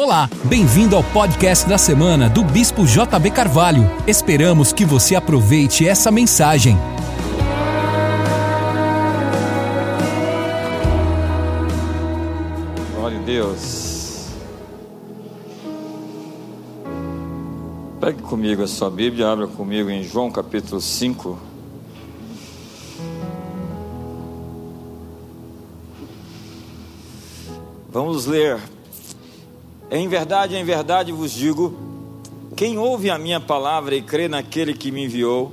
Olá, bem-vindo ao podcast da semana do Bispo JB Carvalho. Esperamos que você aproveite essa mensagem. Glória a Deus. Pegue comigo a sua Bíblia, abra comigo em João capítulo 5. Vamos ler. Em verdade, em verdade vos digo: quem ouve a minha palavra e crê naquele que me enviou,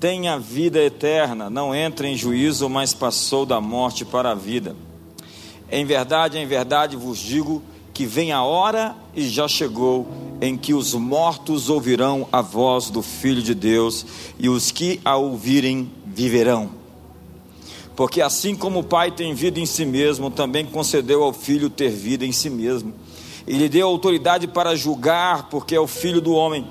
tem a vida eterna, não entra em juízo, mas passou da morte para a vida. Em verdade, em verdade vos digo que vem a hora e já chegou em que os mortos ouvirão a voz do Filho de Deus e os que a ouvirem viverão. Porque assim como o Pai tem vida em si mesmo, também concedeu ao Filho ter vida em si mesmo. E lhe deu autoridade para julgar, porque é o Filho do homem.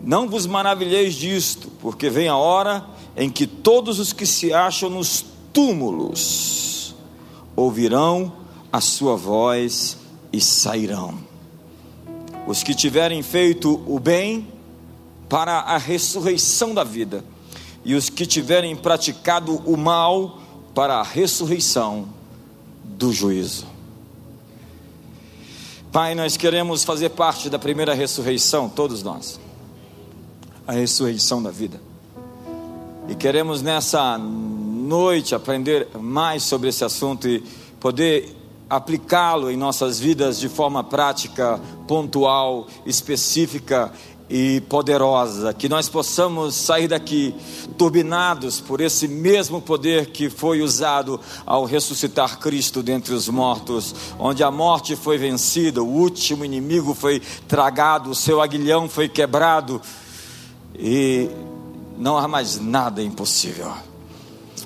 Não vos maravilheis disto, porque vem a hora em que todos os que se acham nos túmulos ouvirão a sua voz e sairão. Os que tiverem feito o bem para a ressurreição da vida e os que tiverem praticado o mal para a ressurreição do juízo. Pai, nós queremos fazer parte da primeira ressurreição, todos nós, a ressurreição da vida, e queremos nessa noite aprender mais sobre esse assunto e poder aplicá-lo em nossas vidas de forma prática, pontual, específica e poderosa, que nós possamos sair daqui turbinados por esse mesmo poder que foi usado ao ressuscitar Cristo dentre os mortos, onde a morte foi vencida, o último inimigo foi tragado, o seu aguilhão foi quebrado e não há mais nada impossível.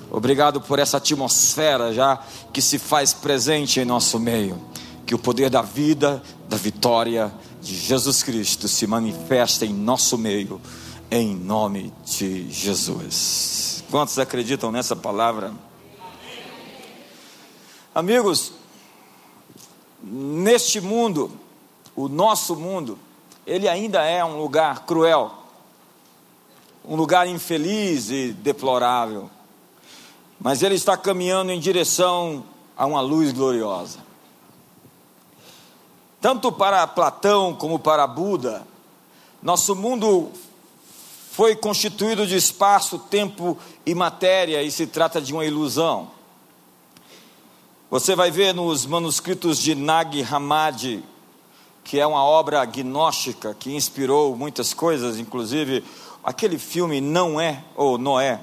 Obrigado por essa atmosfera já que se faz presente em nosso meio, que o poder da vida, da vitória, de Jesus Cristo se manifesta em nosso meio, em nome de Jesus. Quantos acreditam nessa palavra? Amigos, neste mundo, o nosso mundo, ele ainda é um lugar cruel, um lugar infeliz e deplorável, mas ele está caminhando em direção a uma luz gloriosa. Tanto para Platão como para Buda, nosso mundo foi constituído de espaço, tempo e matéria e se trata de uma ilusão. Você vai ver nos manuscritos de Nag Hammadi, que é uma obra gnóstica que inspirou muitas coisas, inclusive aquele filme Não É ou Noé,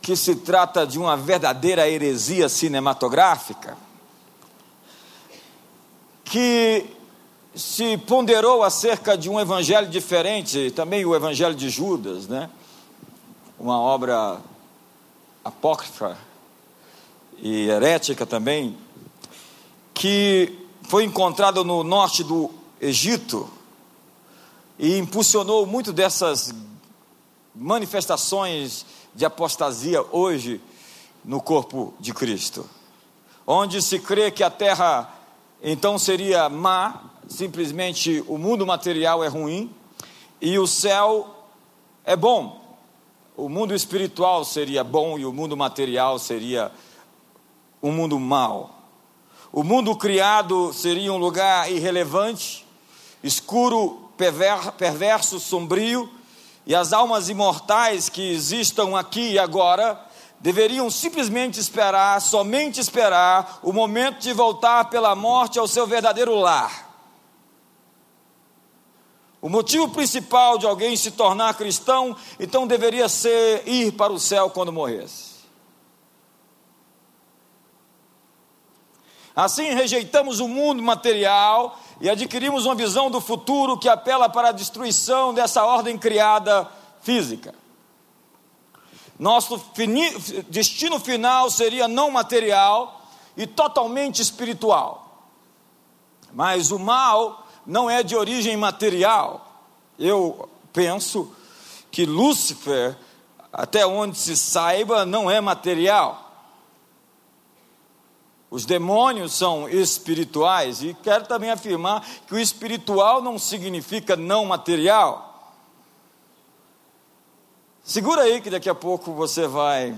que se trata de uma verdadeira heresia cinematográfica que se ponderou acerca de um evangelho diferente, também o evangelho de Judas, né? Uma obra apócrifa e herética também, que foi encontrado no norte do Egito e impulsionou muito dessas manifestações de apostasia hoje no corpo de Cristo, onde se crê que a terra então seria má, simplesmente o mundo material é ruim e o céu é bom. O mundo espiritual seria bom e o mundo material seria um mundo mau. O mundo criado seria um lugar irrelevante, escuro, perverso, sombrio, e as almas imortais que existam aqui e agora deveriam simplesmente esperar, somente esperar, o momento de voltar pela morte ao seu verdadeiro lar. O motivo principal de alguém se tornar cristão, então deveria ser ir para o céu quando morresse. Assim rejeitamos o mundo material e adquirimos uma visão do futuro que apela para a destruição dessa ordem criada física. Nosso destino final seria não material e totalmente espiritual. Mas o mal não é de origem material. Eu penso que Lúcifer, até onde se saiba, não é material. Os demônios são espirituais e quero também afirmar que o espiritual não significa não material. Segura aí que daqui a pouco você vai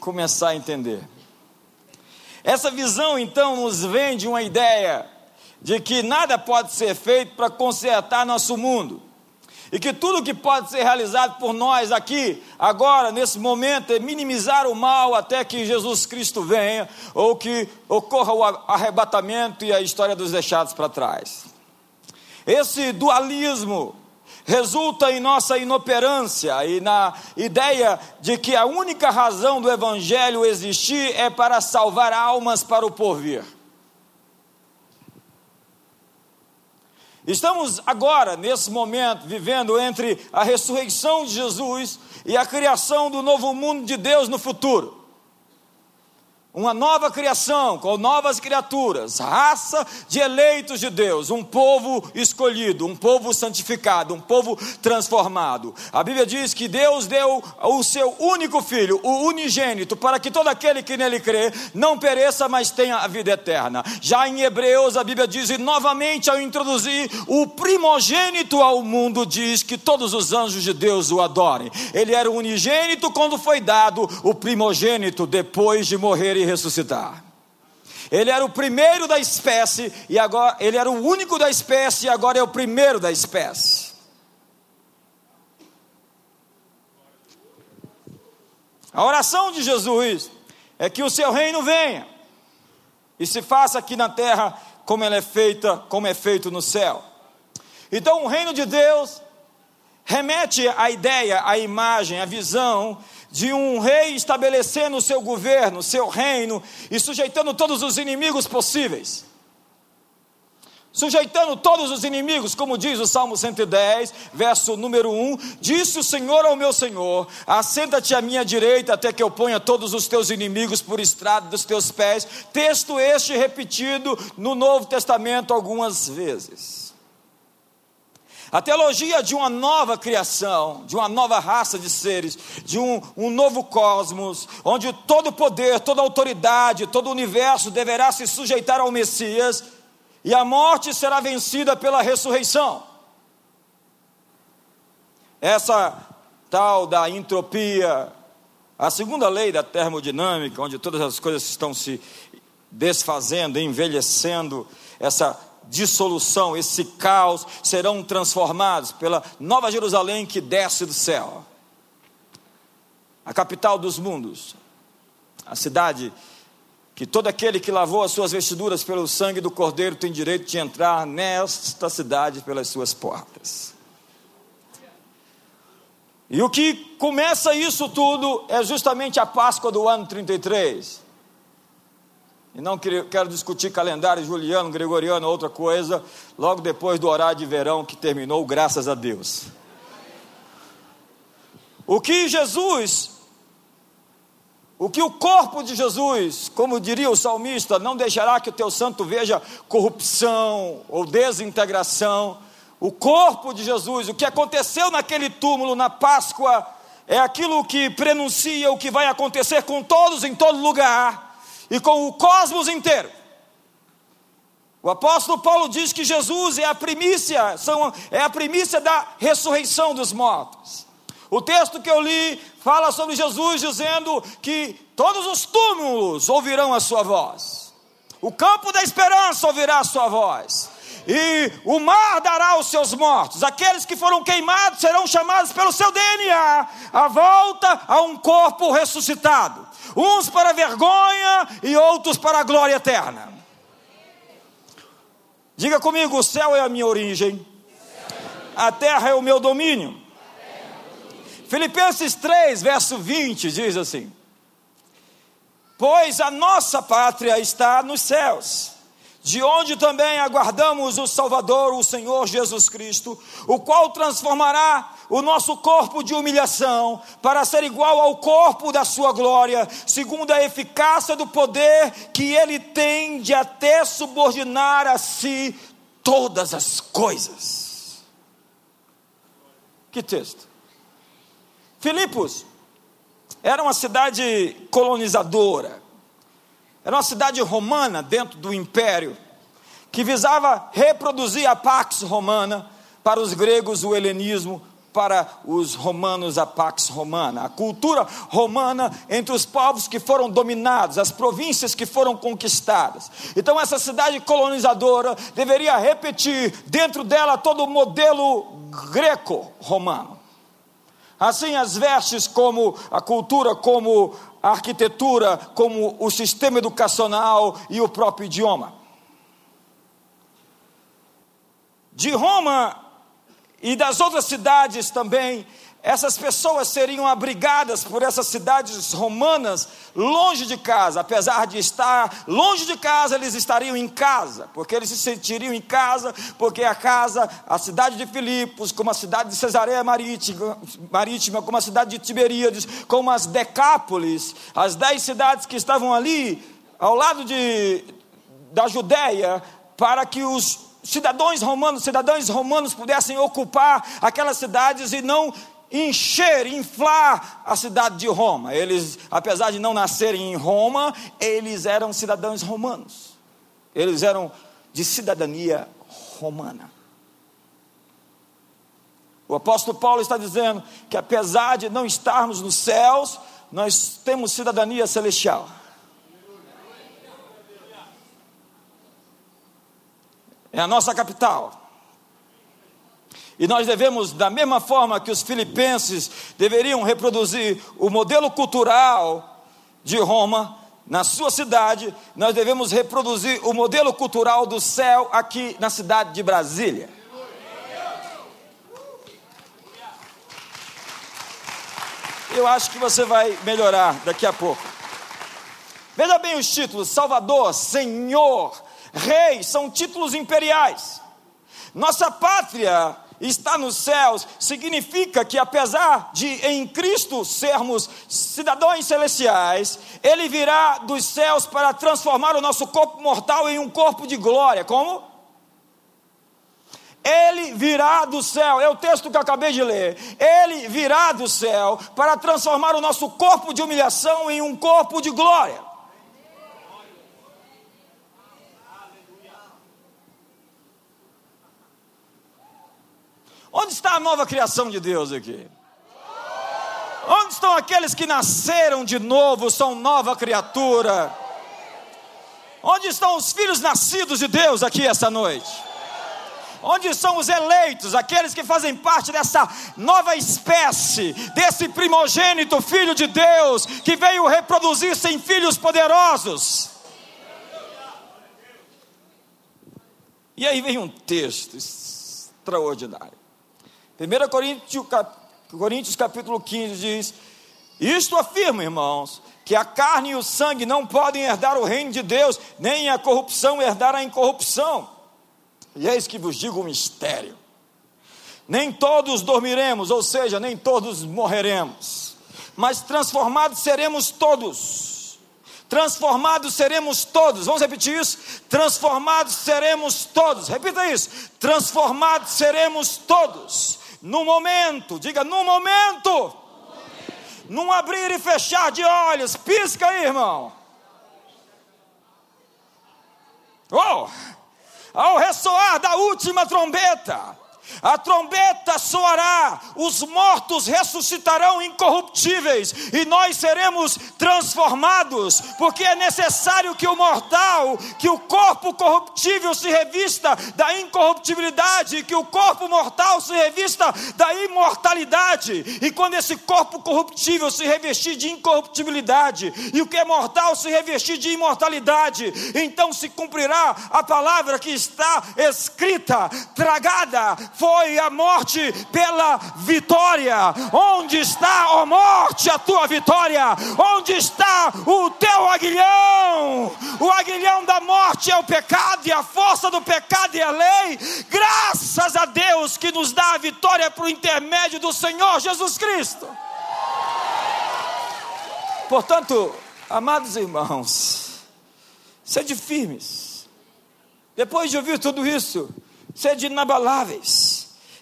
começar a entender. Essa visão então nos vende uma ideia de que nada pode ser feito para consertar nosso mundo. E que tudo que pode ser realizado por nós aqui, agora, nesse momento, é minimizar o mal até que Jesus Cristo venha, ou que ocorra o arrebatamento e a história dos deixados para trás. Esse dualismo resulta em nossa inoperância e na ideia de que a única razão do Evangelho existir é para salvar almas para o porvir. Estamos agora, nesse momento, vivendo entre a ressurreição de Jesus e a criação do novo mundo de Deus no futuro uma nova criação, com novas criaturas, raça de eleitos de Deus, um povo escolhido, um povo santificado, um povo transformado. A Bíblia diz que Deus deu o seu único filho, o unigênito, para que todo aquele que nele crê não pereça, mas tenha a vida eterna. Já em Hebreus, a Bíblia diz, e novamente ao introduzir o primogênito ao mundo, diz que todos os anjos de Deus o adorem. Ele era o unigênito quando foi dado o primogênito depois de morrer e ressuscitar. Ele era o primeiro da espécie e agora ele era o único da espécie e agora é o primeiro da espécie. A oração de Jesus é que o seu reino venha e se faça aqui na terra como ela é feita, como é feito no céu. Então o reino de Deus remete à ideia, à imagem, à visão de um rei estabelecendo o seu governo, seu reino e sujeitando todos os inimigos possíveis. Sujeitando todos os inimigos, como diz o Salmo 110, verso número 1: Disse o Senhor ao meu Senhor: Assenta-te à minha direita, até que eu ponha todos os teus inimigos por estrado dos teus pés. Texto este repetido no Novo Testamento algumas vezes. A teologia de uma nova criação, de uma nova raça de seres, de um, um novo cosmos, onde todo poder, toda autoridade, todo o universo deverá se sujeitar ao Messias, e a morte será vencida pela ressurreição. Essa tal da entropia, a segunda lei da termodinâmica, onde todas as coisas estão se desfazendo, envelhecendo, essa dissolução, esse caos serão transformados pela Nova Jerusalém que desce do céu. A capital dos mundos, a cidade que todo aquele que lavou as suas vestiduras pelo sangue do Cordeiro tem direito de entrar nesta cidade pelas suas portas. E o que começa isso tudo é justamente a Páscoa do ano 33. E não quero discutir calendário juliano, gregoriano, outra coisa, logo depois do horário de verão que terminou, graças a Deus. O que Jesus, o que o corpo de Jesus, como diria o salmista, não deixará que o teu santo veja corrupção ou desintegração. O corpo de Jesus, o que aconteceu naquele túmulo na Páscoa, é aquilo que prenuncia o que vai acontecer com todos em todo lugar e com o cosmos inteiro. O apóstolo Paulo diz que Jesus é a primícia, são, é a primícia da ressurreição dos mortos. O texto que eu li fala sobre Jesus dizendo que todos os túmulos ouvirão a sua voz. O campo da esperança ouvirá a sua voz. E o mar dará os seus mortos. Aqueles que foram queimados serão chamados pelo seu DNA, a volta a um corpo ressuscitado uns para vergonha e outros para a glória eterna. Diga comigo: o céu é a minha origem, a terra é o meu domínio. Filipenses 3, verso 20 diz assim: Pois a nossa pátria está nos céus de onde também aguardamos o Salvador, o Senhor Jesus Cristo, o qual transformará o nosso corpo de humilhação para ser igual ao corpo da sua glória, segundo a eficácia do poder que ele tem de até subordinar a si todas as coisas. Que texto? Filipos era uma cidade colonizadora Era uma cidade romana dentro do império, que visava reproduzir a Pax Romana, para os gregos o helenismo, para os romanos a Pax Romana, a cultura romana entre os povos que foram dominados, as províncias que foram conquistadas. Então, essa cidade colonizadora deveria repetir dentro dela todo o modelo greco-romano. Assim, as vestes, como a cultura, como a arquitetura, como o sistema educacional e o próprio idioma. De Roma e das outras cidades também, essas pessoas seriam abrigadas por essas cidades romanas longe de casa, apesar de estar longe de casa, eles estariam em casa, porque eles se sentiriam em casa, porque a casa, a cidade de Filipos, como a cidade de Cesareia Marítima, Marítima como a cidade de Tiberíades, como as Decápolis, as dez cidades que estavam ali ao lado de, da Judéia, para que os cidadãos romanos, cidadãos romanos pudessem ocupar aquelas cidades e não encher, inflar a cidade de Roma. Eles, apesar de não nascerem em Roma, eles eram cidadãos romanos. Eles eram de cidadania romana. O apóstolo Paulo está dizendo que apesar de não estarmos nos céus, nós temos cidadania celestial. É a nossa capital. E nós devemos, da mesma forma que os filipenses deveriam reproduzir o modelo cultural de Roma, na sua cidade, nós devemos reproduzir o modelo cultural do céu aqui na cidade de Brasília. Eu acho que você vai melhorar daqui a pouco. Veja bem os títulos: Salvador, Senhor, Rei, são títulos imperiais. Nossa pátria está nos céus, significa que apesar de em Cristo sermos cidadãos celestiais, Ele virá dos céus para transformar o nosso corpo mortal em um corpo de glória. Como? Ele virá do céu, é o texto que eu acabei de ler. Ele virá do céu para transformar o nosso corpo de humilhação em um corpo de glória. Onde a nova criação de Deus aqui? Onde estão aqueles que nasceram de novo, são nova criatura? Onde estão os filhos nascidos de Deus aqui essa noite? Onde são os eleitos, aqueles que fazem parte dessa nova espécie, desse primogênito filho de Deus, que veio reproduzir-se em filhos poderosos? E aí vem um texto extraordinário. 1 Coríntios, capítulo 15 diz: Isto afirma, irmãos, que a carne e o sangue não podem herdar o reino de Deus, nem a corrupção herdar a incorrupção. E eis que vos digo um mistério: nem todos dormiremos, ou seja, nem todos morreremos, mas transformados seremos todos. Transformados seremos todos. Vamos repetir isso? Transformados seremos todos. Repita isso. Transformados seremos todos no momento, diga no momento, num abrir e fechar de olhos, pisca aí, irmão. Oh, ao ressoar da última trombeta, a trombeta soará, os mortos ressuscitarão incorruptíveis e nós seremos transformados, porque é necessário que o mortal, que o corpo corruptível se revista da incorruptibilidade, que o corpo mortal se revista da imortalidade. E quando esse corpo corruptível se revestir de incorruptibilidade e o que é mortal se revestir de imortalidade, então se cumprirá a palavra que está escrita, tragada foi a morte pela vitória. Onde está, ó morte, a tua vitória? Onde está o teu aguilhão? O aguilhão da morte é o pecado, e a força do pecado é a lei. Graças a Deus que nos dá a vitória por intermédio do Senhor Jesus Cristo. Portanto, amados irmãos, sede firmes. Depois de ouvir tudo isso, sede inabaláveis,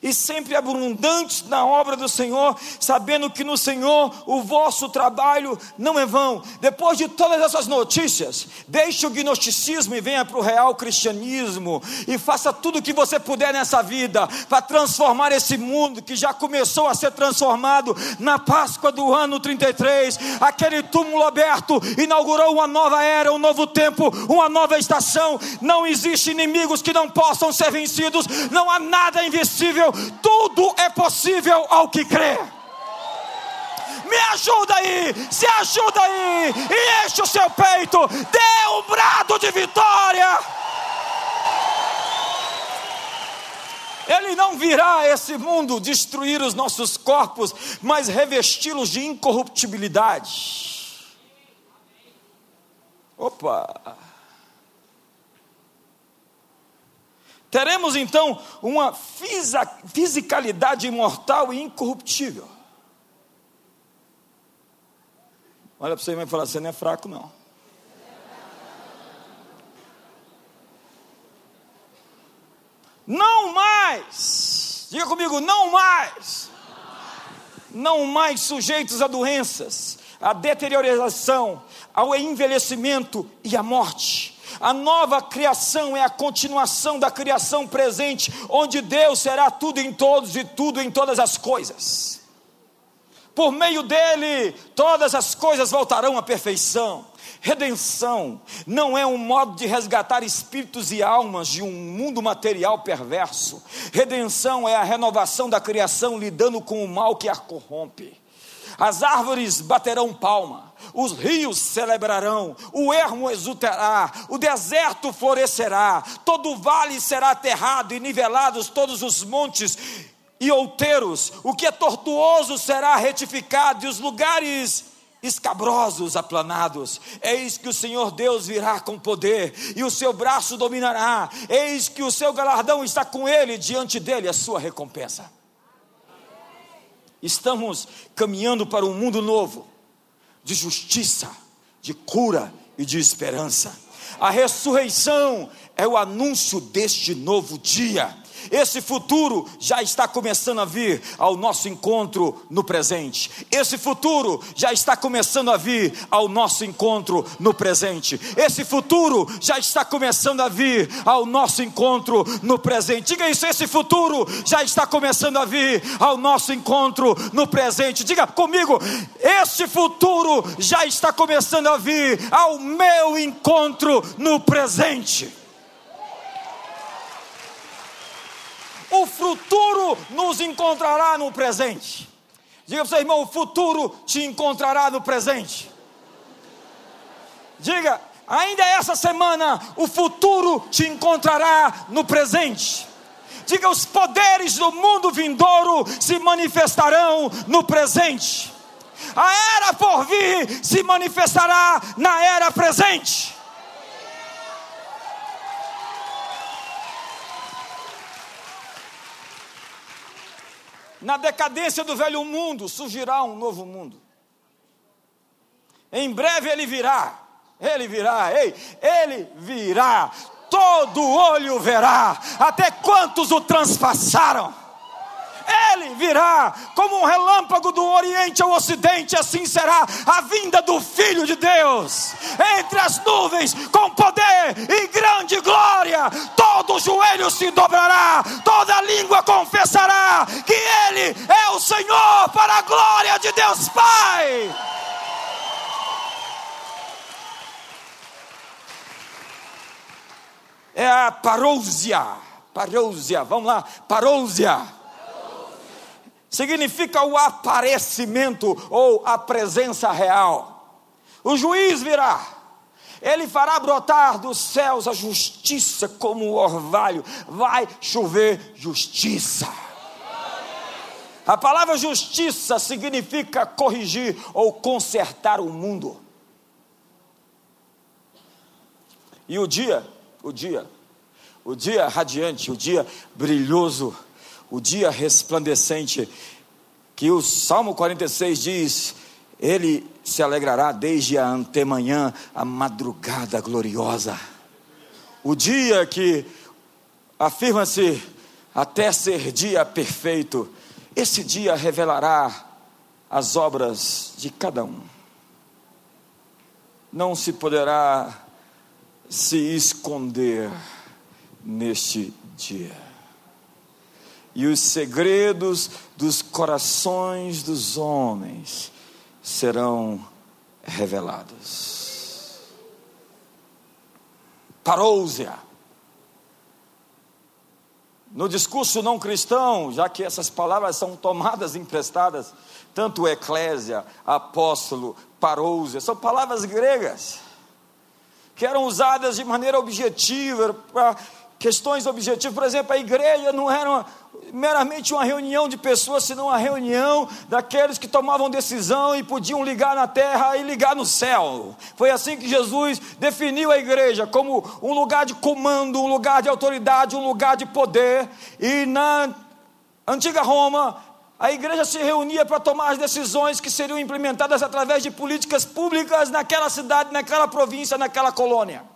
e sempre abundantes na obra do Senhor, sabendo que no Senhor o vosso trabalho não é vão. Depois de todas essas notícias, deixe o gnosticismo e venha para o real cristianismo e faça tudo o que você puder nessa vida para transformar esse mundo que já começou a ser transformado na Páscoa do ano 33. Aquele túmulo aberto inaugurou uma nova era, um novo tempo, uma nova estação. Não existe inimigos que não possam ser vencidos, não há nada invisível tudo é possível ao que crê. Me ajuda aí, se ajuda aí, e enche o seu peito, dê um brado de vitória. Ele não virá a esse mundo destruir os nossos corpos, mas revesti-los de incorruptibilidade. Opa! Teremos então uma fisicalidade imortal e incorruptível. Olha para você e vai falar: você não é fraco, não. Não mais, diga comigo, não mais, não mais sujeitos a doenças, a deterioração, ao envelhecimento e à morte a nova criação é a continuação da criação presente, onde Deus será tudo em todos e tudo em todas as coisas. Por meio dele, todas as coisas voltarão à perfeição. Redenção não é um modo de resgatar espíritos e almas de um mundo material perverso. Redenção é a renovação da criação lidando com o mal que a corrompe. As árvores baterão palma, os rios celebrarão, o ermo exultará, o deserto florescerá, todo o vale será aterrado e nivelados todos os montes e outeiros, o que é tortuoso será retificado e os lugares escabrosos aplanados. Eis que o Senhor Deus virá com poder e o seu braço dominará. Eis que o seu galardão está com ele, diante dele a sua recompensa. Estamos caminhando para um mundo novo, de justiça, de cura e de esperança. A ressurreição é o anúncio deste novo dia. Esse futuro já está começando a vir ao nosso encontro no presente. Esse futuro já está começando a vir ao nosso encontro no presente. Esse futuro já está começando a vir ao nosso encontro no presente. Diga isso, esse futuro já está começando a vir ao nosso encontro no presente. Diga comigo, esse futuro já está começando a vir ao meu encontro no presente. O futuro nos encontrará no presente. Diga para o seu irmão: o futuro te encontrará no presente. Diga, ainda essa semana, o futuro te encontrará no presente. Diga, os poderes do mundo vindouro se manifestarão no presente. A era por vir se manifestará na era presente. Na decadência do velho mundo surgirá um novo mundo. Em breve ele virá. Ele virá, ei, ele virá. Todo olho verá. Até quantos o transpassaram? Ele virá como um relâmpago do Oriente ao Ocidente, assim será a vinda do Filho de Deus entre as nuvens, com poder e grande glória. Todo joelho se dobrará, toda língua confessará que Ele é o Senhor, para a glória de Deus Pai. É a parousia, parousia, vamos lá, parousia significa o aparecimento ou a presença real. O juiz virá, ele fará brotar dos céus a justiça como o orvalho, vai chover justiça. A palavra justiça significa corrigir ou consertar o mundo. E o dia, o dia, o dia radiante, o dia brilhoso, o dia resplandecente, que o Salmo 46 diz: Ele se alegrará desde a antemanhã, a madrugada gloriosa. O dia que afirma-se até ser dia perfeito. Esse dia revelará as obras de cada um. Não se poderá se esconder neste dia. E os segredos dos corações dos homens serão revelados. Parousia. No discurso não cristão, já que essas palavras são tomadas emprestadas, tanto eclésia, apóstolo, parousia, são palavras gregas, que eram usadas de maneira objetiva para questões objetivas. Por exemplo, a igreja não era uma, meramente uma reunião de pessoas, senão uma reunião daqueles que tomavam decisão e podiam ligar na terra e ligar no céu. Foi assim que Jesus definiu a igreja como um lugar de comando, um lugar de autoridade, um lugar de poder. E na antiga Roma, a igreja se reunia para tomar as decisões que seriam implementadas através de políticas públicas naquela cidade, naquela província, naquela colônia.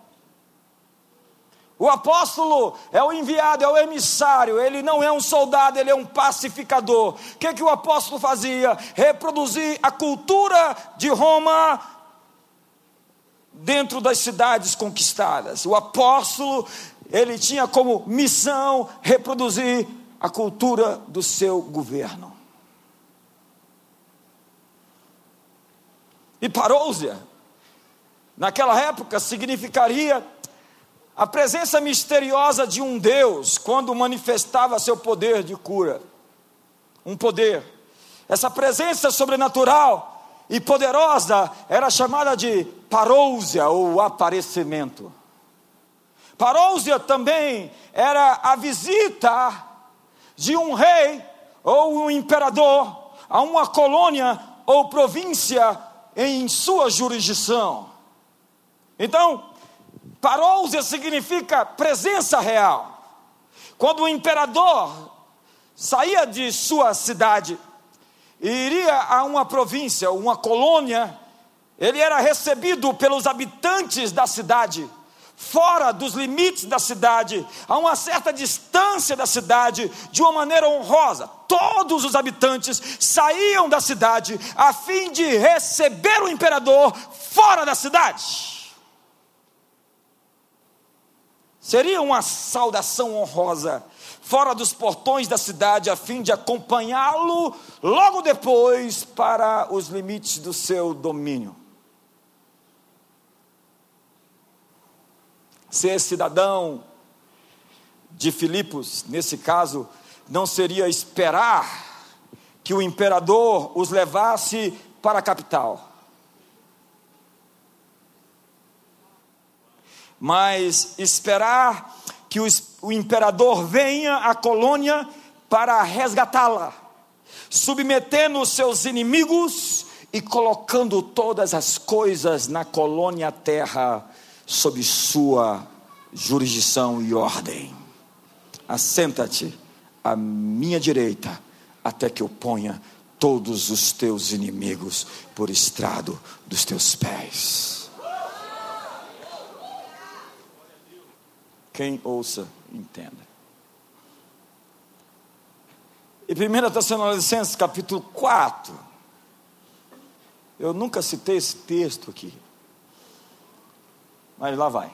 O apóstolo é o enviado, é o emissário, ele não é um soldado, ele é um pacificador. O que, que o apóstolo fazia? Reproduzir a cultura de Roma dentro das cidades conquistadas. O apóstolo, ele tinha como missão reproduzir a cultura do seu governo. E parousia, naquela época, significaria a presença misteriosa de um Deus, quando manifestava seu poder de cura, um poder, essa presença sobrenatural e poderosa era chamada de parousia ou aparecimento. Parousia também era a visita de um rei ou um imperador a uma colônia ou província em sua jurisdição. Então, Parousia significa presença real. Quando o imperador saía de sua cidade e iria a uma província, uma colônia, ele era recebido pelos habitantes da cidade, fora dos limites da cidade, a uma certa distância da cidade, de uma maneira honrosa. Todos os habitantes saíam da cidade a fim de receber o imperador fora da cidade. Seria uma saudação honrosa, fora dos portões da cidade, a fim de acompanhá-lo logo depois para os limites do seu domínio. Ser cidadão de Filipos, nesse caso, não seria esperar que o imperador os levasse para a capital mas esperar que o, o imperador venha à colônia para resgatá-la, submetendo os seus inimigos e colocando todas as coisas na colônia terra sob sua jurisdição e ordem. Assenta-te à minha direita, até que eu ponha todos os teus inimigos por estrado dos teus pés. Quem ouça, entenda. E 1 Tessalonicenses capítulo 4. Eu nunca citei esse texto aqui. Mas lá vai.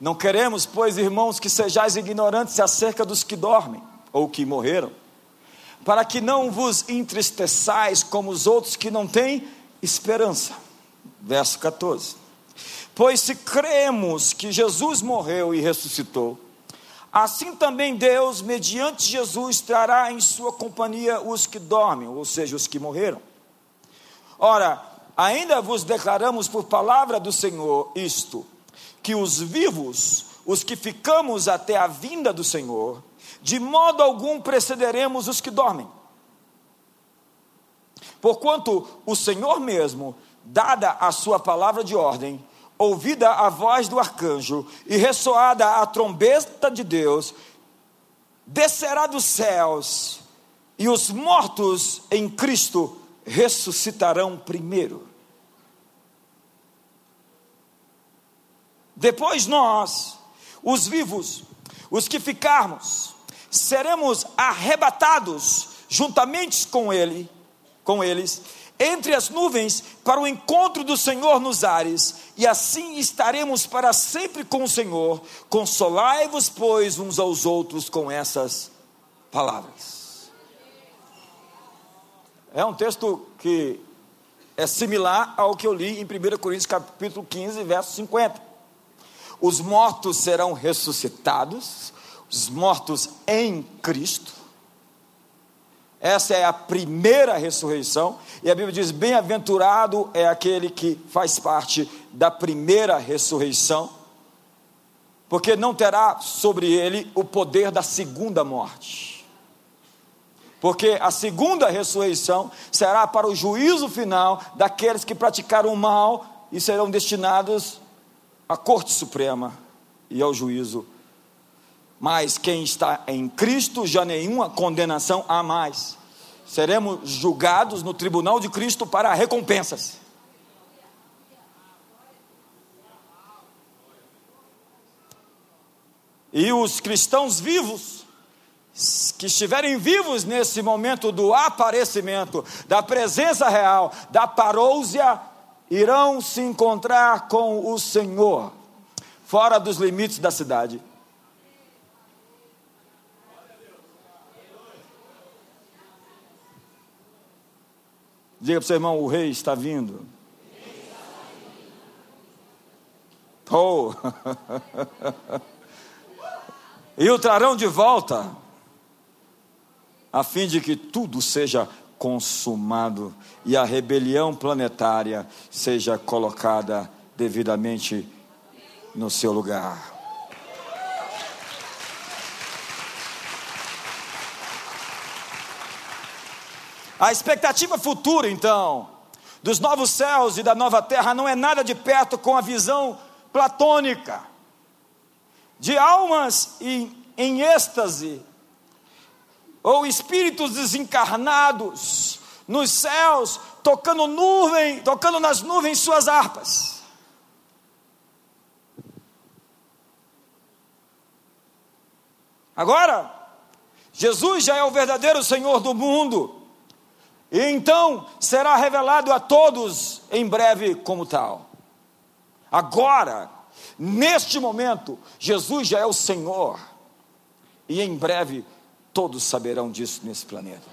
Não queremos, pois, irmãos, que sejais ignorantes acerca dos que dormem ou que morreram, para que não vos entristeçais como os outros que não têm esperança. Verso 14. Pois se cremos que Jesus morreu e ressuscitou, assim também Deus, mediante Jesus, trará em sua companhia os que dormem, ou seja, os que morreram. Ora, ainda vos declaramos por palavra do Senhor isto: que os vivos, os que ficamos até a vinda do Senhor, de modo algum precederemos os que dormem. Porquanto o Senhor mesmo, dada a sua palavra de ordem, ouvida a voz do arcanjo e ressoada a trombeta de Deus, descerá dos céus e os mortos em Cristo ressuscitarão primeiro. Depois nós, os vivos, os que ficarmos, seremos arrebatados juntamente com ele, com eles, entre as nuvens para o encontro do Senhor nos ares, e assim estaremos para sempre com o Senhor. Consolai-vos, pois, uns aos outros com essas palavras. É um texto que é similar ao que eu li em 1 Coríntios capítulo 15, verso 50. Os mortos serão ressuscitados, os mortos em Cristo. Essa é a primeira ressurreição, e a Bíblia diz: bem-aventurado é aquele que faz parte da primeira ressurreição, porque não terá sobre ele o poder da segunda morte. Porque a segunda ressurreição será para o juízo final daqueles que praticaram o mal e serão destinados à Corte Suprema e ao juízo. Mas quem está em Cristo já nenhuma condenação há mais. Seremos julgados no tribunal de Cristo para recompensas. E os cristãos vivos que estiverem vivos nesse momento do aparecimento, da presença real, da parousia, irão se encontrar com o Senhor, fora dos limites da cidade. Diga para o seu irmão: o rei está vindo. Oh! e o trarão de volta a fim de que tudo seja consumado e a rebelião planetária seja colocada devidamente no seu lugar. A expectativa futura, então, dos novos céus e da nova terra não é nada de perto com a visão platônica de almas em, em êxtase ou espíritos desencarnados nos céus, tocando nuvem, tocando nas nuvens suas harpas. Agora, Jesus já é o verdadeiro Senhor do mundo, e então será revelado a todos em breve como tal. Agora, neste momento, Jesus já é o Senhor, e em breve Todos saberão disso nesse planeta.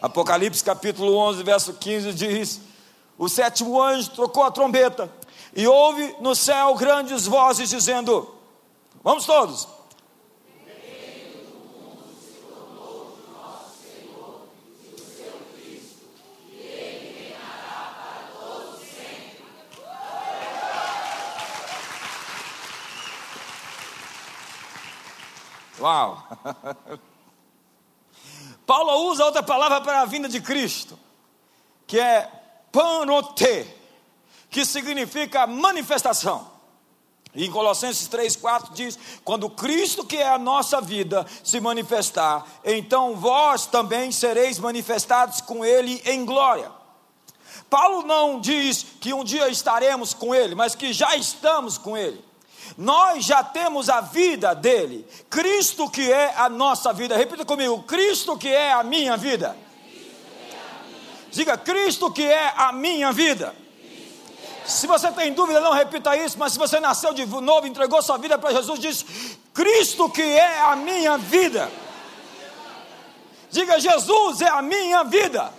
Apocalipse capítulo 11, verso 15 diz: O sétimo anjo trocou a trombeta, e houve no céu grandes vozes dizendo: Vamos todos, Uau! Paulo usa outra palavra para a vinda de Cristo, que é panote, que significa manifestação. E em Colossenses 3,4 diz: Quando Cristo, que é a nossa vida, se manifestar, então vós também sereis manifestados com Ele em glória. Paulo não diz que um dia estaremos com Ele, mas que já estamos com Ele. Nós já temos a vida dele, Cristo que é a nossa vida. Repita comigo: Cristo que é a minha vida. Diga: Cristo que é a minha vida. Se você tem dúvida, não repita isso, mas se você nasceu de novo, entregou sua vida para Jesus, diz: Cristo que é a minha vida. Diga: Jesus é a minha vida.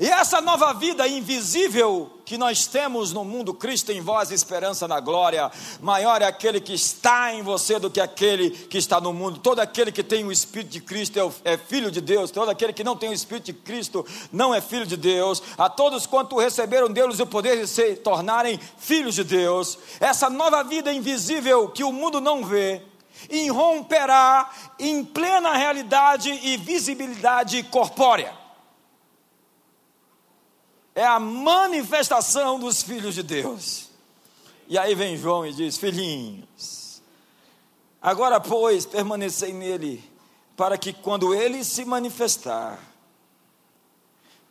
E essa nova vida invisível que nós temos no mundo, Cristo em vós, esperança na glória, maior é aquele que está em você do que aquele que está no mundo. Todo aquele que tem o Espírito de Cristo é, é filho de Deus, todo aquele que não tem o Espírito de Cristo não é filho de Deus. A todos quanto receberam deles o poder de se tornarem filhos de Deus, essa nova vida invisível que o mundo não vê, irromperá em plena realidade e visibilidade corpórea é a manifestação dos filhos de Deus. E aí vem João e diz: Filhinhos, agora, pois, permanecei nele, para que quando ele se manifestar,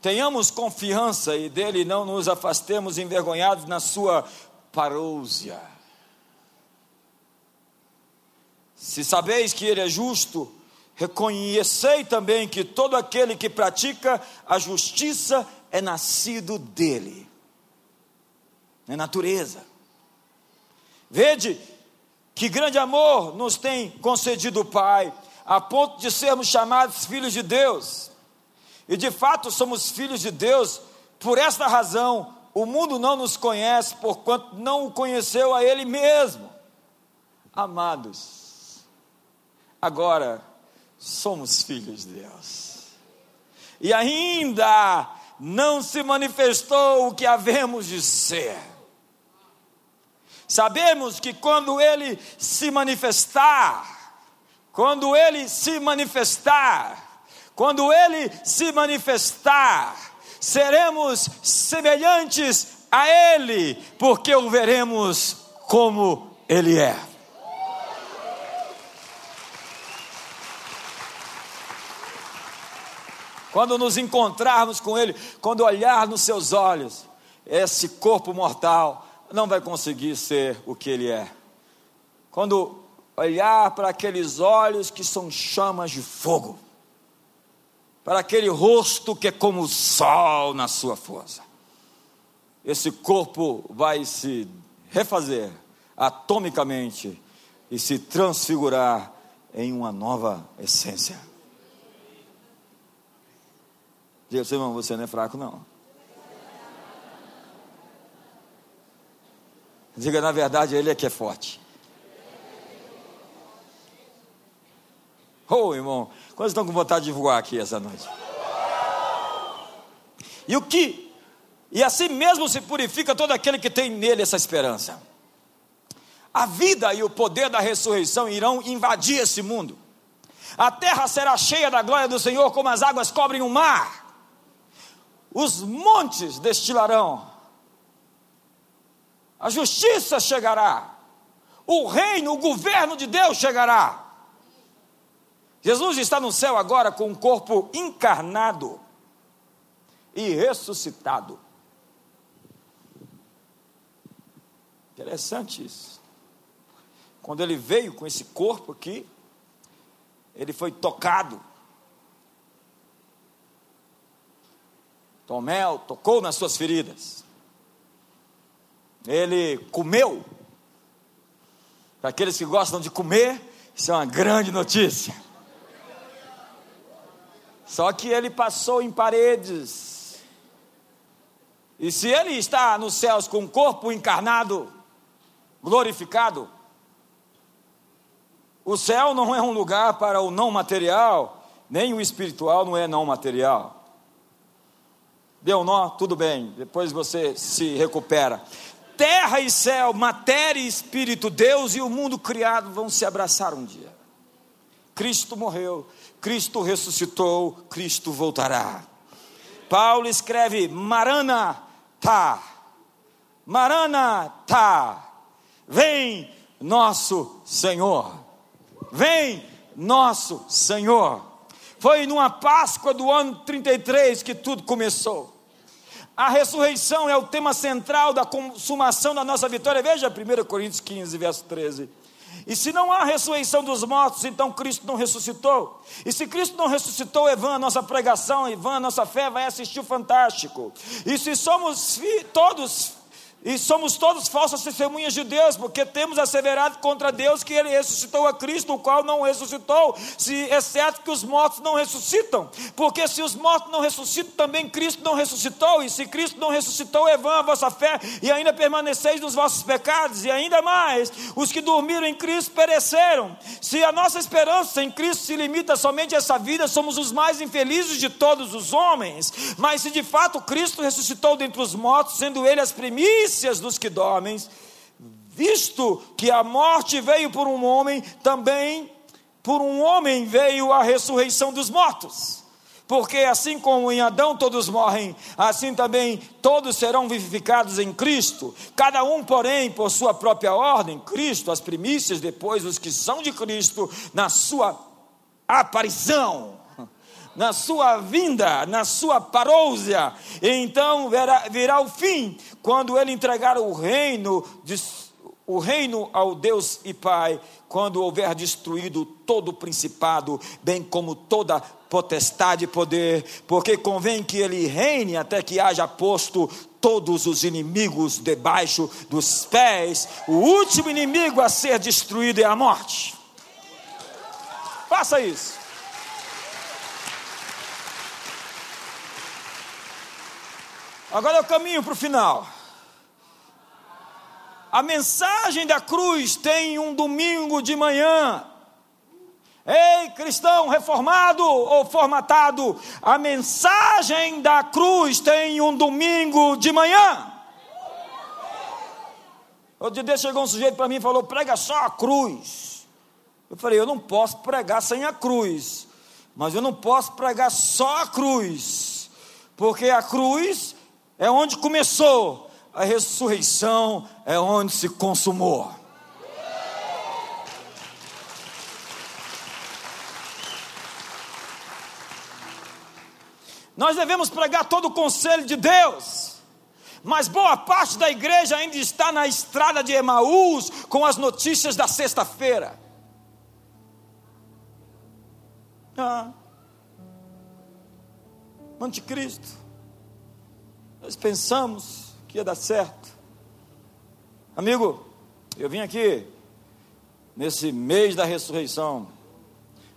tenhamos confiança e dele não nos afastemos envergonhados na sua parousia. Se sabeis que Ele é justo, reconhecei também que todo aquele que pratica a justiça é nascido dele. É natureza. Vede que grande amor nos tem concedido o Pai, a ponto de sermos chamados filhos de Deus. E de fato somos filhos de Deus, por esta razão o mundo não nos conhece, porquanto não o conheceu a Ele mesmo. Amados, agora somos filhos de Deus. E ainda não se manifestou o que havemos de ser. Sabemos que quando ele se manifestar, quando ele se manifestar, quando ele se manifestar, seremos semelhantes a ele, porque o veremos como ele é. Quando nos encontrarmos com Ele, quando olhar nos seus olhos, esse corpo mortal não vai conseguir ser o que Ele é. Quando olhar para aqueles olhos que são chamas de fogo, para aquele rosto que é como o sol na sua força, esse corpo vai se refazer atomicamente e se transfigurar em uma nova essência. Diga seu irmão, você não é fraco, não. Diga, na verdade, ele é que é forte. Oh, irmão, quantos estão com vontade de voar aqui essa noite? E o que? E assim mesmo se purifica todo aquele que tem nele essa esperança. A vida e o poder da ressurreição irão invadir esse mundo. A terra será cheia da glória do Senhor, como as águas cobrem o mar os montes destilarão, a justiça chegará, o reino, o governo de Deus chegará. Jesus está no céu agora com um corpo encarnado e ressuscitado. Interessante isso. Quando ele veio com esse corpo aqui, ele foi tocado Tomé tocou nas suas feridas. Ele comeu. Para aqueles que gostam de comer, isso é uma grande notícia. Só que ele passou em paredes. E se ele está nos céus com o corpo encarnado, glorificado, o céu não é um lugar para o não material, nem o espiritual não é não material. Deu nó, tudo bem, depois você se recupera. Terra e céu, matéria e espírito, Deus e o mundo criado vão se abraçar um dia. Cristo morreu, Cristo ressuscitou, Cristo voltará. Paulo escreve: Maranatá, Maranatá, vem nosso Senhor, vem nosso Senhor. Foi numa Páscoa do ano 33 que tudo começou. A ressurreição é o tema central da consumação da nossa vitória. Veja 1 Coríntios 15, verso 13. E se não há ressurreição dos mortos, então Cristo não ressuscitou. E se Cristo não ressuscitou, é a nossa pregação, é a nossa fé, vai assistir o fantástico. E se somos todos e somos todos falsas testemunhas de Deus, porque temos asseverado contra Deus que Ele ressuscitou a Cristo, o qual não ressuscitou, se, exceto que os mortos não ressuscitam. Porque se os mortos não ressuscitam, também Cristo não ressuscitou. E se Cristo não ressuscitou, é vã a vossa fé, e ainda permaneceis nos vossos pecados. E ainda mais, os que dormiram em Cristo pereceram. Se a nossa esperança em Cristo se limita somente a essa vida, somos os mais infelizes de todos os homens. Mas se de fato Cristo ressuscitou dentre os mortos, sendo Ele as primícias, primícias dos que dormem, visto que a morte veio por um homem, também por um homem veio a ressurreição dos mortos. Porque assim como em Adão todos morrem, assim também todos serão vivificados em Cristo. Cada um, porém, por sua própria ordem, Cristo, as primícias, depois os que são de Cristo, na sua aparição na sua vinda, na sua parousia, então virá, virá o fim, quando ele entregar o reino, o reino ao Deus e Pai, quando houver destruído todo o principado, bem como toda potestade e poder, porque convém que ele reine até que haja posto todos os inimigos debaixo dos pés. O último inimigo a ser destruído é a morte. Faça isso. Agora eu caminho para o final. A mensagem da cruz tem um domingo de manhã. Ei, cristão reformado ou formatado, a mensagem da cruz tem um domingo de manhã. Outro dia chegou um sujeito para mim e falou: prega só a cruz. Eu falei: eu não posso pregar sem a cruz, mas eu não posso pregar só a cruz, porque a cruz é onde começou, a ressurreição é onde se consumou. Nós devemos pregar todo o conselho de Deus, mas boa parte da igreja ainda está na estrada de Emaús com as notícias da sexta-feira. Ah, anticristo. Nós pensamos que ia dar certo. Amigo, eu vim aqui nesse mês da ressurreição,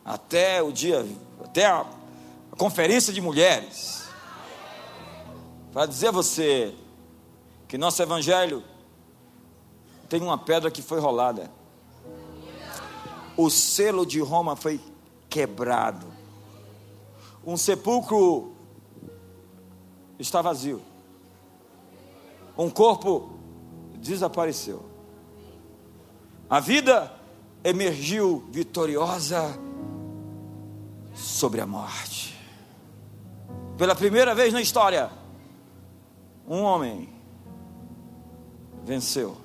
até o dia, até a, a conferência de mulheres, para dizer a você que nosso evangelho tem uma pedra que foi rolada. O selo de Roma foi quebrado. Um sepulcro está vazio um corpo desapareceu. A vida emergiu vitoriosa sobre a morte. Pela primeira vez na história, um homem venceu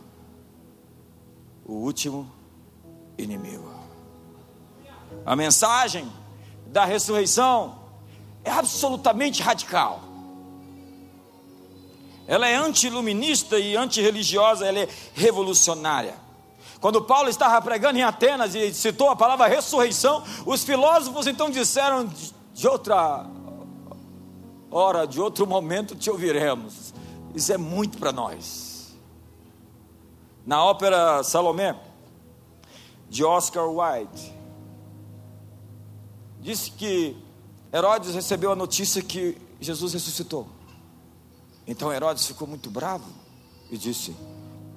o último inimigo. A mensagem da ressurreição é absolutamente radical ela é anti-iluminista e anti-religiosa, ela é revolucionária. Quando Paulo estava pregando em Atenas e citou a palavra ressurreição, os filósofos então disseram de outra hora, de outro momento te ouviremos. Isso é muito para nós. Na ópera Salomé, de Oscar Wilde, disse que Herodes recebeu a notícia que Jesus ressuscitou. Então Herodes ficou muito bravo e disse: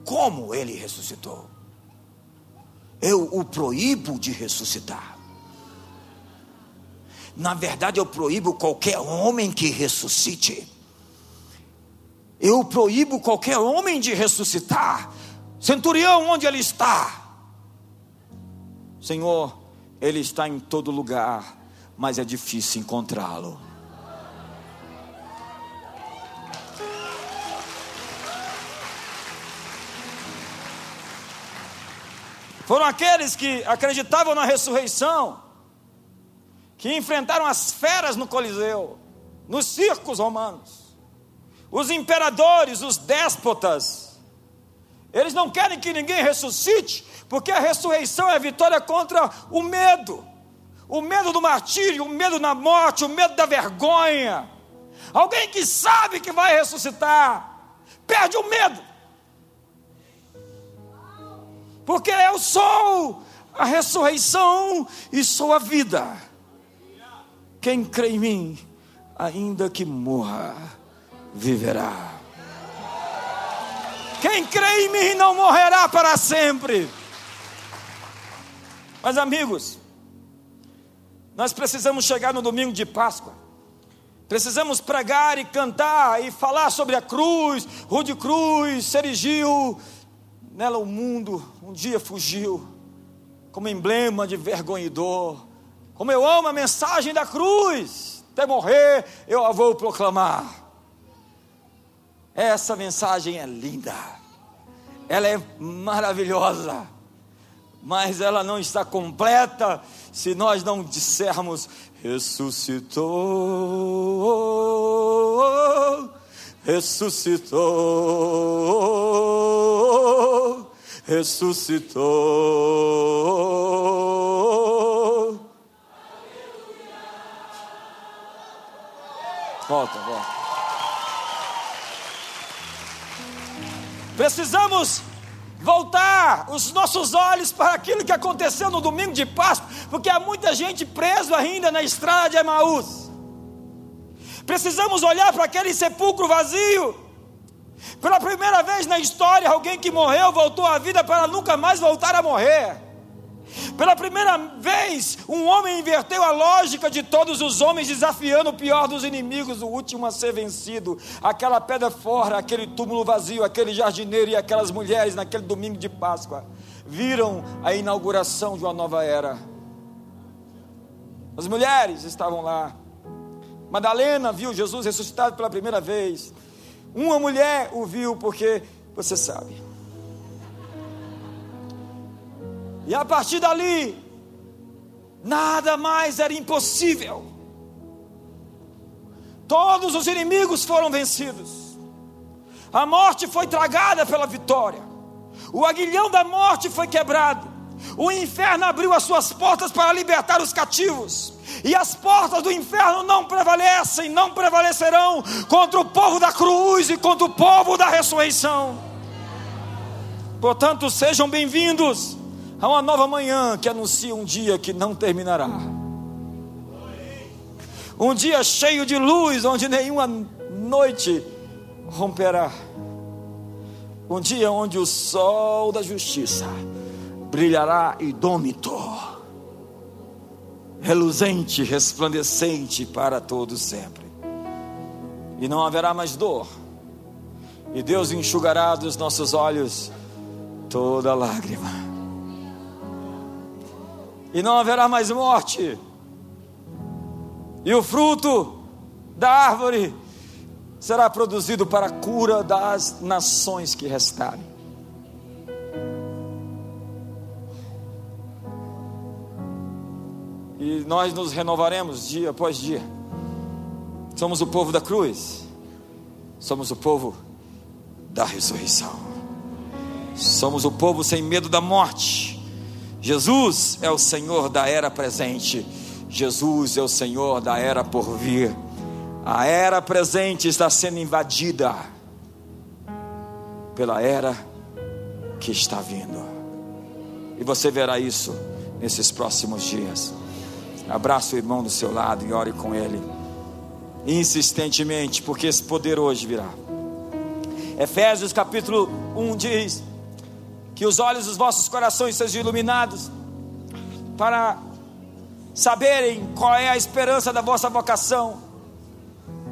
Como ele ressuscitou? Eu o proíbo de ressuscitar. Na verdade, eu proíbo qualquer homem que ressuscite. Eu proíbo qualquer homem de ressuscitar. Centurião, onde ele está? Senhor, ele está em todo lugar, mas é difícil encontrá-lo. Foram aqueles que acreditavam na ressurreição, que enfrentaram as feras no Coliseu, nos circos romanos, os imperadores, os déspotas. Eles não querem que ninguém ressuscite, porque a ressurreição é a vitória contra o medo, o medo do martírio, o medo da morte, o medo da vergonha. Alguém que sabe que vai ressuscitar, perde o medo porque eu sou a ressurreição e sou a vida. Quem crê em mim, ainda que morra, viverá. Quem crê em mim não morrerá para sempre. Mas, amigos, nós precisamos chegar no domingo de Páscoa. Precisamos pregar e cantar e falar sobre a cruz, Rude Cruz, Serigil, Nela o mundo um dia fugiu, como emblema de vergonha. Como eu amo a mensagem da cruz, até morrer eu a vou proclamar. Essa mensagem é linda, ela é maravilhosa, mas ela não está completa se nós não dissermos ressuscitou ressuscitou, ressuscitou. Volta, volta. Precisamos voltar os nossos olhos para aquilo que aconteceu no domingo de Páscoa, porque há muita gente preso ainda na estrada de Emaús. Precisamos olhar para aquele sepulcro vazio. Pela primeira vez na história, alguém que morreu voltou à vida para nunca mais voltar a morrer. Pela primeira vez, um homem inverteu a lógica de todos os homens, desafiando o pior dos inimigos, o último a ser vencido. Aquela pedra fora, aquele túmulo vazio, aquele jardineiro e aquelas mulheres naquele domingo de Páscoa viram a inauguração de uma nova era. As mulheres estavam lá. Madalena viu Jesus ressuscitado pela primeira vez. Uma mulher o viu, porque você sabe. E a partir dali, nada mais era impossível. Todos os inimigos foram vencidos. A morte foi tragada pela vitória. O aguilhão da morte foi quebrado. O inferno abriu as suas portas para libertar os cativos. E as portas do inferno não prevalecem, não prevalecerão contra o povo da cruz e contra o povo da ressurreição. Portanto, sejam bem-vindos Há uma nova manhã que anuncia um dia que não terminará. Um dia cheio de luz, onde nenhuma noite romperá. Um dia onde o sol da justiça brilhará idômito, reluzente, resplandecente para todos sempre. E não haverá mais dor. E Deus enxugará dos nossos olhos toda lágrima e não haverá mais morte. E o fruto da árvore será produzido para a cura das nações que restarem. E nós nos renovaremos dia após dia. Somos o povo da cruz, somos o povo da ressurreição, somos o povo sem medo da morte Jesus é o Senhor da era presente, Jesus é o Senhor da era por vir. A era presente está sendo invadida pela era que está vindo, e você verá isso nesses próximos dias. Abraça o irmão do seu lado e ore com ele, insistentemente, porque esse poder hoje virá. Efésios capítulo 1 diz: que os olhos dos vossos corações sejam iluminados, para saberem qual é a esperança da vossa vocação,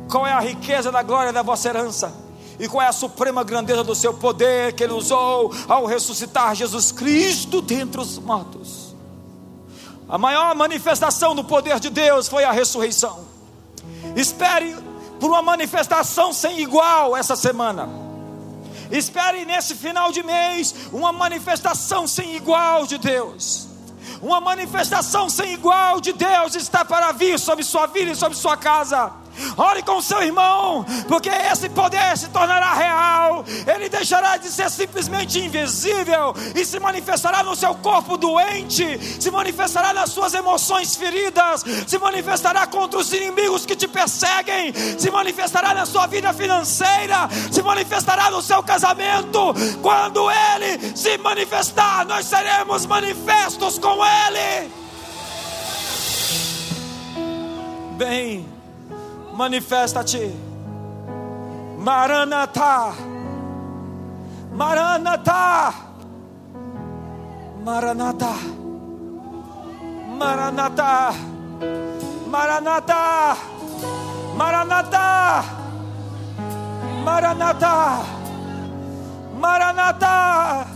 qual é a riqueza da glória da vossa herança, e qual é a suprema grandeza do seu poder que Ele usou ao ressuscitar Jesus Cristo dentre os mortos. A maior manifestação do poder de Deus foi a ressurreição. Espere por uma manifestação sem igual essa semana. Espere nesse final de mês uma manifestação sem igual de Deus. Uma manifestação sem igual de Deus está para vir sobre sua vida e sobre sua casa. Ore com seu irmão, porque esse poder se tornará real. Ele deixará de ser simplesmente invisível e se manifestará no seu corpo doente, se manifestará nas suas emoções feridas, se manifestará contra os inimigos que te perseguem, se manifestará na sua vida financeira, se manifestará no seu casamento. Quando ele se manifestar, nós seremos manifestos com ele. Bem, manifesta-te. Maranatá. Maranatá. Maranatá. Maranatá. Maranatá. Maranatá. Maranatá. Maranatá.